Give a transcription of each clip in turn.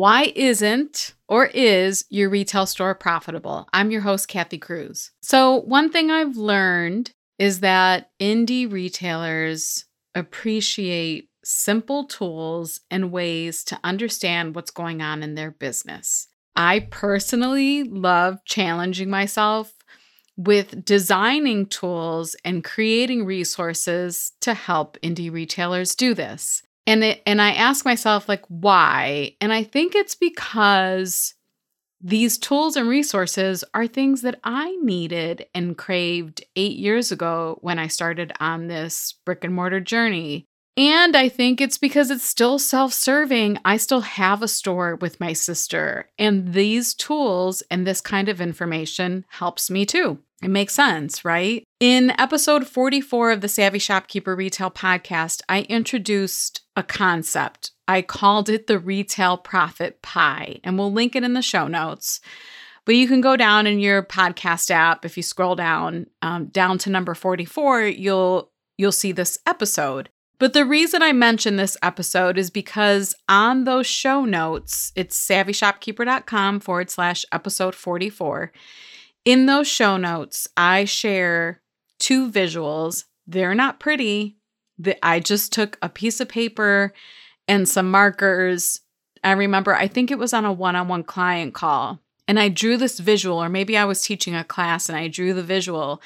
Why isn't or is your retail store profitable? I'm your host, Kathy Cruz. So, one thing I've learned is that indie retailers appreciate simple tools and ways to understand what's going on in their business. I personally love challenging myself with designing tools and creating resources to help indie retailers do this. And it, and I ask myself like why? And I think it's because these tools and resources are things that I needed and craved 8 years ago when I started on this brick and mortar journey. And I think it's because it's still self serving. I still have a store with my sister, and these tools and this kind of information helps me too. It makes sense, right? In episode 44 of the Savvy Shopkeeper Retail Podcast, I introduced a concept. I called it the retail profit pie, and we'll link it in the show notes. But you can go down in your podcast app. If you scroll down, um, down to number 44, you'll you'll see this episode. But the reason I mention this episode is because on those show notes, it's savvyshopkeeper.com forward slash episode 44. In those show notes, I share two visuals. They're not pretty. I just took a piece of paper and some markers. I remember, I think it was on a one on one client call, and I drew this visual, or maybe I was teaching a class and I drew the visual.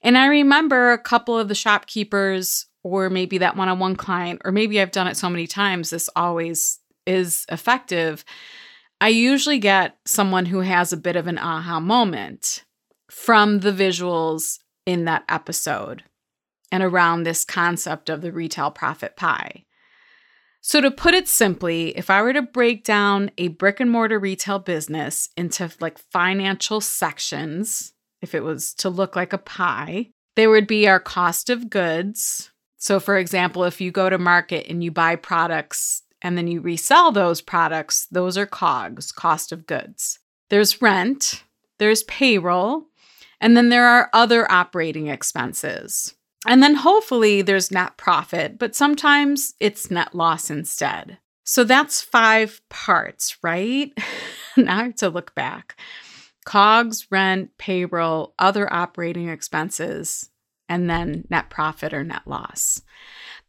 And I remember a couple of the shopkeepers or maybe that one on one client, or maybe I've done it so many times, this always is effective. I usually get someone who has a bit of an aha moment from the visuals in that episode and around this concept of the retail profit pie. So, to put it simply, if I were to break down a brick and mortar retail business into like financial sections, if it was to look like a pie, there would be our cost of goods, so, for example, if you go to market and you buy products and then you resell those products, those are COGS, cost of goods. There's rent, there's payroll, and then there are other operating expenses. And then hopefully there's net profit, but sometimes it's net loss instead. So that's five parts, right? now I have to look back. COGS, rent, payroll, other operating expenses, and then net profit or net loss.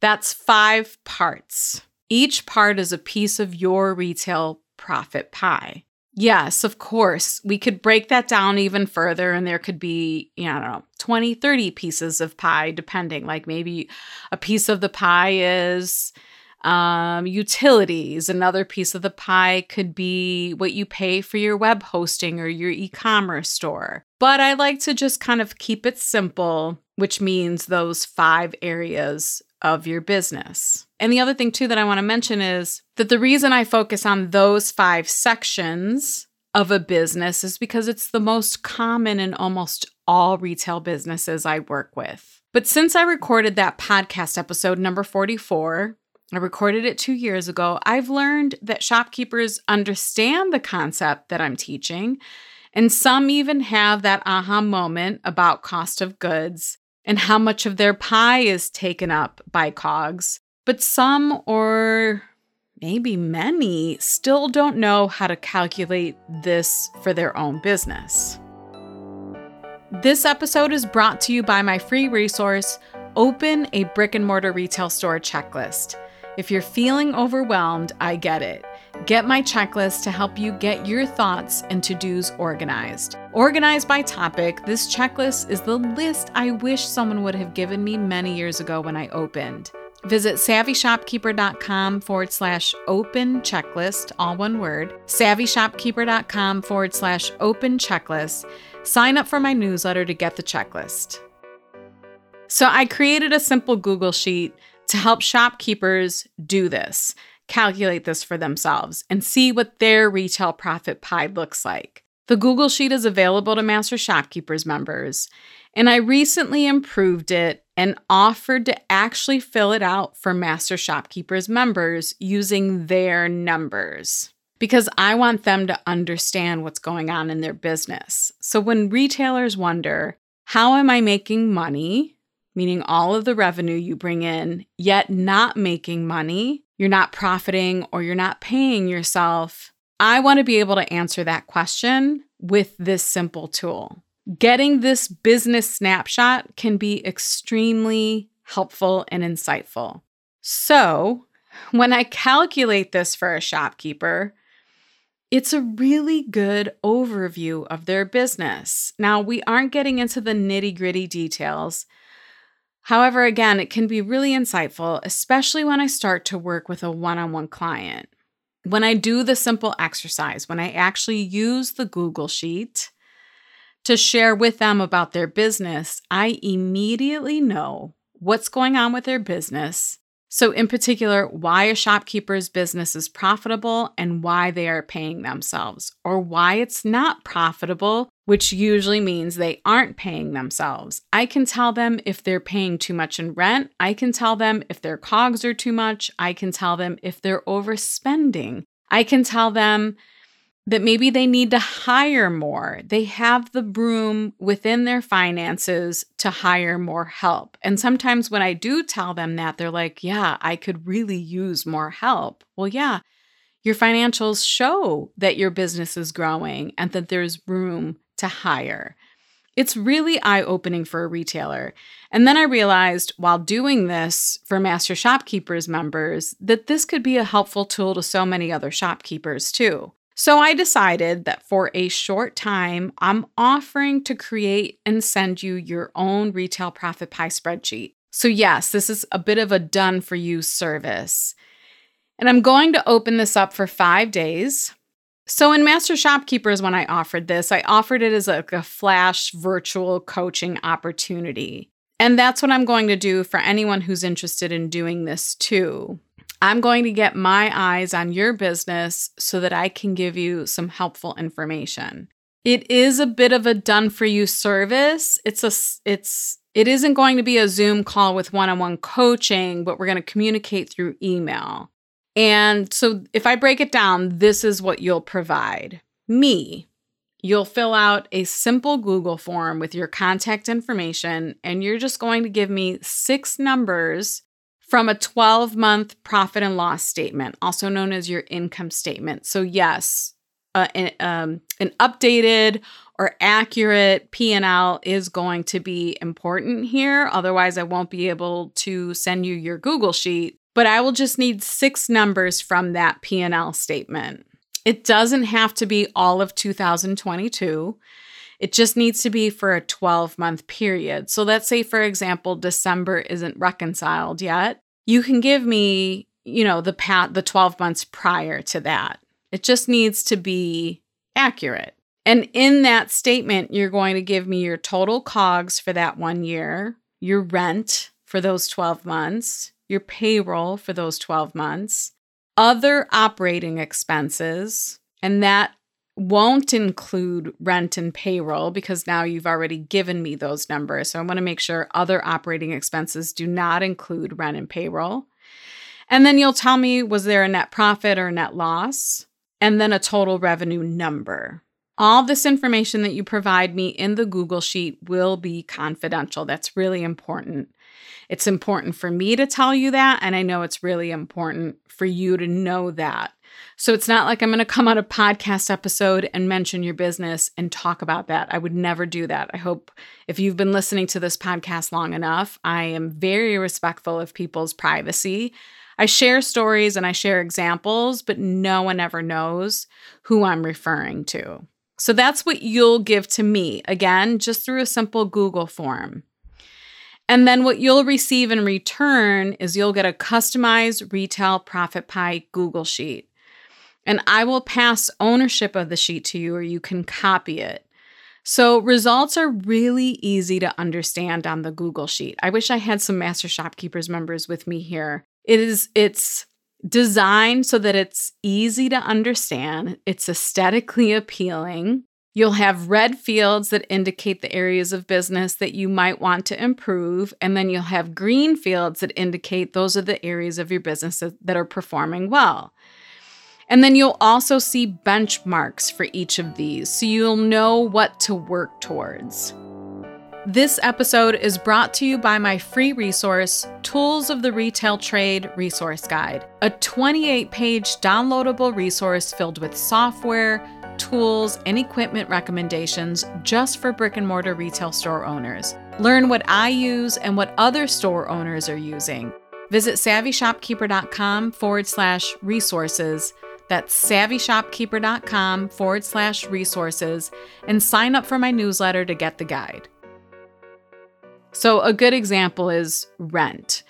That's five parts. Each part is a piece of your retail profit pie. Yes, of course, we could break that down even further, and there could be, you know, know, 20, 30 pieces of pie, depending. Like maybe a piece of the pie is um, utilities. Another piece of the pie could be what you pay for your web hosting or your e commerce store. But I like to just kind of keep it simple which means those five areas of your business. And the other thing, too, that I want to mention is that the reason I focus on those five sections of a business is because it's the most common in almost all retail businesses I work with. But since I recorded that podcast episode number 44, I recorded it two years ago, I've learned that shopkeepers understand the concept that I'm teaching. And some even have that aha moment about cost of goods and how much of their pie is taken up by cogs. But some, or maybe many, still don't know how to calculate this for their own business. This episode is brought to you by my free resource, Open a Brick and Mortar Retail Store Checklist. If you're feeling overwhelmed, I get it. Get my checklist to help you get your thoughts and to dos organized. Organized by topic, this checklist is the list I wish someone would have given me many years ago when I opened. visit savvyshopkeeper.com forward slash open checklist, all one word, savvyshopkeeper.com forward slash open checklist. Sign up for my newsletter to get the checklist. So I created a simple Google Sheet to help shopkeepers do this, calculate this for themselves, and see what their retail profit pie looks like. The Google Sheet is available to Master Shopkeepers members, and I recently improved it and offered to actually fill it out for Master Shopkeepers members using their numbers because I want them to understand what's going on in their business. So when retailers wonder, how am I making money? Meaning all of the revenue you bring in, yet not making money, you're not profiting or you're not paying yourself I want to be able to answer that question with this simple tool. Getting this business snapshot can be extremely helpful and insightful. So, when I calculate this for a shopkeeper, it's a really good overview of their business. Now, we aren't getting into the nitty gritty details. However, again, it can be really insightful, especially when I start to work with a one on one client when I do the simple exercise, when I actually use the Google Sheet to share with them about their business, I immediately know what's going on with their business. So, in particular, why a shopkeeper's business is profitable and why they are paying themselves, or why it's not profitable which usually means they aren't paying themselves. I can tell them if they're paying too much in rent. I can tell them if their cogs are too much. I can tell them if they're overspending. I can tell them that maybe they need to hire more. They have the room within their finances to hire more help. And sometimes when I do tell them that, they're like, yeah, I could really use more help. Well, yeah, your financials show that your business is growing and that there's room to hire. It's really eye opening for a retailer. And then I realized while doing this for Master Shopkeepers members that this could be a helpful tool to so many other shopkeepers too. So I decided that for a short time, I'm offering to create and send you your own retail profit pie spreadsheet. So, yes, this is a bit of a done for you service. And I'm going to open this up for five days. So in Master Shopkeepers, when I offered this, I offered it as a, a, flash virtual coaching opportunity. And that's what I'm going to do for anyone who's interested in doing this too. I'm going to get my eyes on your business so that I can give you some helpful information. It is a bit of a done for you service. It's a it's it isn't going to be a Zoom call with one-on-one coaching, but we're going to communicate through email. And so if I break it down, this is what you'll provide me. You'll fill out a simple Google form with your contact information, and you're just going to give me six numbers from a 12 month profit and loss statement, also known as your income statement. So, yes, uh, an, um, an updated or accurate P&L is going to be important here. Otherwise, I won't be able to send you your Google sheet but I will just need six numbers from that P&L statement. It doesn't have to be all of 2022. It just needs to be for a 12 month period. So let's say, for example, December isn't reconciled yet. You can give me, you know, the pat the 12 months prior to that. It just needs to be accurate. And in that statement, you're going to give me your total COGS for that one year, your rent for those 12 months, your payroll for those 12 months, other operating expenses, and that won't include rent and payroll because now you've already given me those numbers. So I want to make sure other operating expenses do not include rent and payroll. And then you'll tell me was there a net profit or net loss? And then a total revenue number. All this information that you provide me in the Google Sheet will be confidential. That's really important. It's important for me to tell you that. And I know it's really important for you to know that. So it's not like I'm going to come on a podcast episode and mention your business and talk about that. I would never do that. I hope if you've been listening to this podcast long enough, I am very respectful of people's privacy. I share stories and I share examples, but no one ever knows who I'm referring to. So that's what you'll give to me, again, just through a simple Google form. And then what you'll receive in return is you'll get a customized retail profit pie Google Sheet. And I will pass ownership of the sheet to you, or you can copy it. So, results are really easy to understand on the Google Sheet. I wish I had some Master Shopkeepers members with me here. It is, it's designed so that it's easy to understand, it's aesthetically appealing. You'll have red fields that indicate the areas of business that you might want to improve. And then you'll have green fields that indicate those are the areas of your business that are performing well. And then you'll also see benchmarks for each of these so you'll know what to work towards. This episode is brought to you by my free resource, Tools of the Retail Trade Resource Guide, a 28 page downloadable resource filled with software, tools, and equipment recommendations just for brick and mortar retail store owners. Learn what I use and what other store owners are using. Visit savvyshopkeeper.com forward slash resources. That's savvyshopkeeper.com forward slash resources and sign up for my newsletter to get the guide. So, a good example is rent.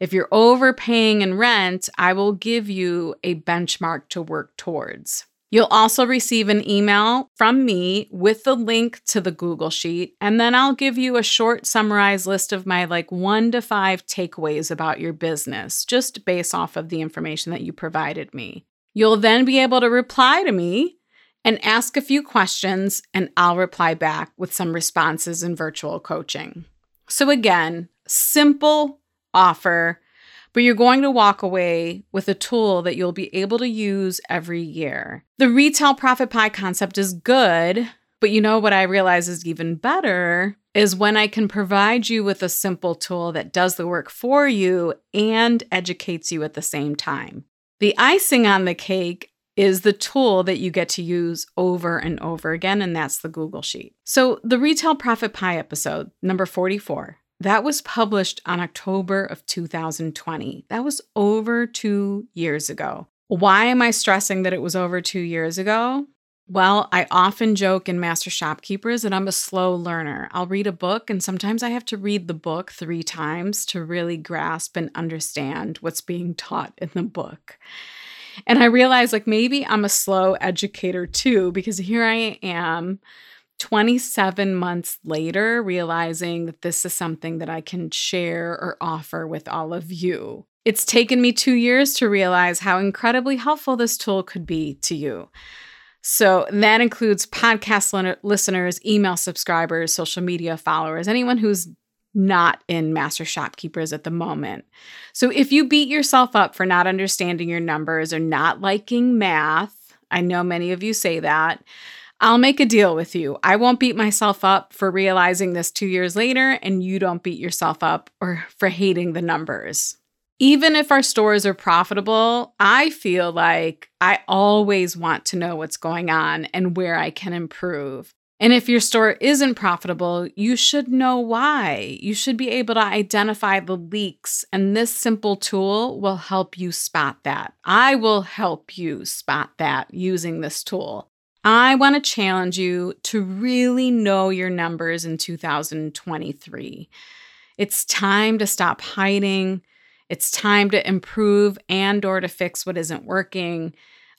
If you're overpaying in rent, I will give you a benchmark to work towards. You'll also receive an email from me with the link to the Google Sheet, and then I'll give you a short summarized list of my like one to five takeaways about your business, just based off of the information that you provided me. You'll then be able to reply to me and ask a few questions, and I'll reply back with some responses in virtual coaching. So, again, simple offer, but you're going to walk away with a tool that you'll be able to use every year. The retail profit pie concept is good, but you know what I realize is even better is when I can provide you with a simple tool that does the work for you and educates you at the same time. The icing on the cake is the tool that you get to use over and over again, and that's the Google Sheet. So, the Retail Profit Pie episode, number 44, that was published on October of 2020. That was over two years ago. Why am I stressing that it was over two years ago? Well, I often joke in Master Shopkeepers that I'm a slow learner. I'll read a book, and sometimes I have to read the book three times to really grasp and understand what's being taught in the book. And I realized like maybe I'm a slow educator too, because here I am 27 months later, realizing that this is something that I can share or offer with all of you. It's taken me two years to realize how incredibly helpful this tool could be to you. So that includes podcast listeners, email subscribers, social media followers, anyone who's not in Master Shopkeepers at the moment. So if you beat yourself up for not understanding your numbers or not liking math, I know many of you say that. I'll make a deal with you. I won't beat myself up for realizing this two years later, and you don't beat yourself up or for hating the numbers. Even if our stores are profitable, I feel like I always want to know what's going on and where I can improve. And if your store isn't profitable, you should know why. You should be able to identify the leaks, and this simple tool will help you spot that. I will help you spot that using this tool. I want to challenge you to really know your numbers in 2023. It's time to stop hiding. It's time to improve and or to fix what isn't working.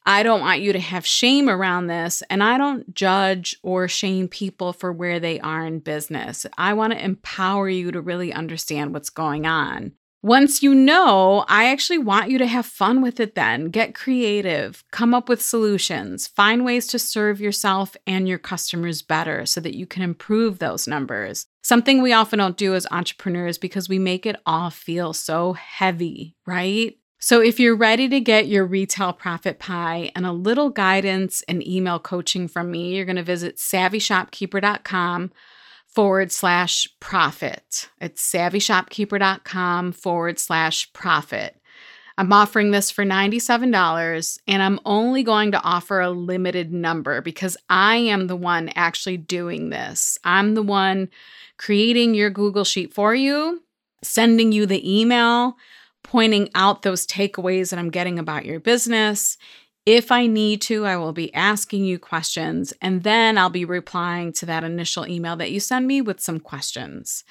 I don't want you to have shame around this, and I don't judge or shame people for where they are in business. I want to empower you to really understand what's going on. Once you know, I actually want you to have fun with it then. Get creative, come up with solutions, find ways to serve yourself and your customers better so that you can improve those numbers. Something we often don't do as entrepreneurs because we make it all feel so heavy, right? So, if you're ready to get your retail profit pie and a little guidance and email coaching from me, you're going to visit savvyshopkeeper.com forward slash profit. It's savvyshopkeeper.com forward slash profit. I'm offering this for $97 and I'm only going to offer a limited number because I am the one actually doing this. I'm the one creating your Google Sheet for you, sending you the email pointing out those takeaways that I'm getting about your business. If I need to, I will be asking you questions and then I'll be replying to that initial email that you send me with some questions.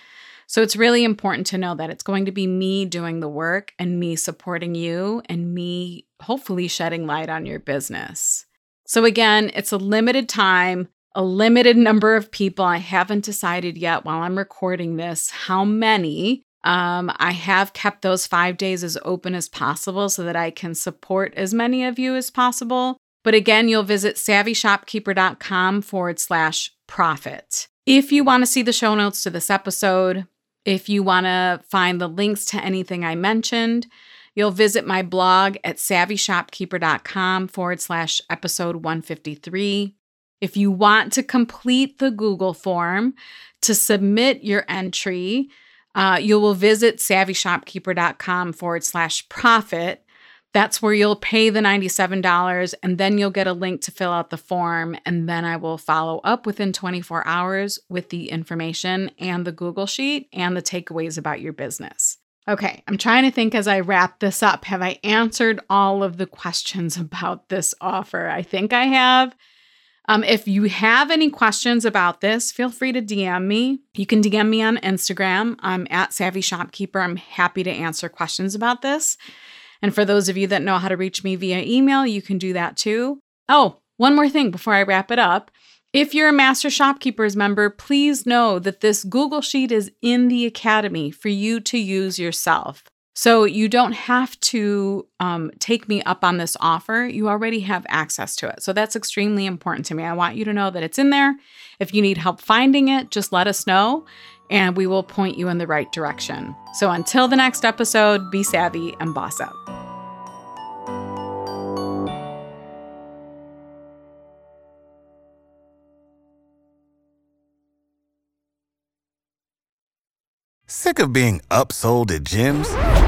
So it's really important to know that it's going to be me doing the work and me supporting you and me hopefully shedding light on your business. So again, it's a limited time, a limited number of people. I haven't decided yet while I'm recording this how many. Um, I have kept those five days as open as possible so that I can support as many of you as possible. But again, you'll visit savvyshopkeeper.com forward slash profit. If you want to see the show notes to this episode, if you want to find the links to anything I mentioned, you'll visit my blog at savvyshopkeeper.com forward slash episode 153. If you want to complete the Google form to submit your entry, uh, you will visit savvyshopkeeper.com forward slash profit. That's where you'll pay the $97 and then you'll get a link to fill out the form. And then I will follow up within 24 hours with the information and the Google Sheet and the takeaways about your business. Okay, I'm trying to think as I wrap this up. Have I answered all of the questions about this offer? I think I have. Um, if you have any questions about this, feel free to DM me. You can DM me on Instagram. I'm at Savvy Shopkeeper. I'm happy to answer questions about this. And for those of you that know how to reach me via email, you can do that too. Oh, one more thing before I wrap it up. If you're a Master Shopkeepers member, please know that this Google Sheet is in the Academy for you to use yourself. So you don't have to um, take me up on this offer. You already have access to it. So that's extremely important to me. I want you to know that it's in there. If you need help finding it, just let us know and we will point you in the right direction. So until the next episode, be savvy and boss up. Sick of being upsold at gyms?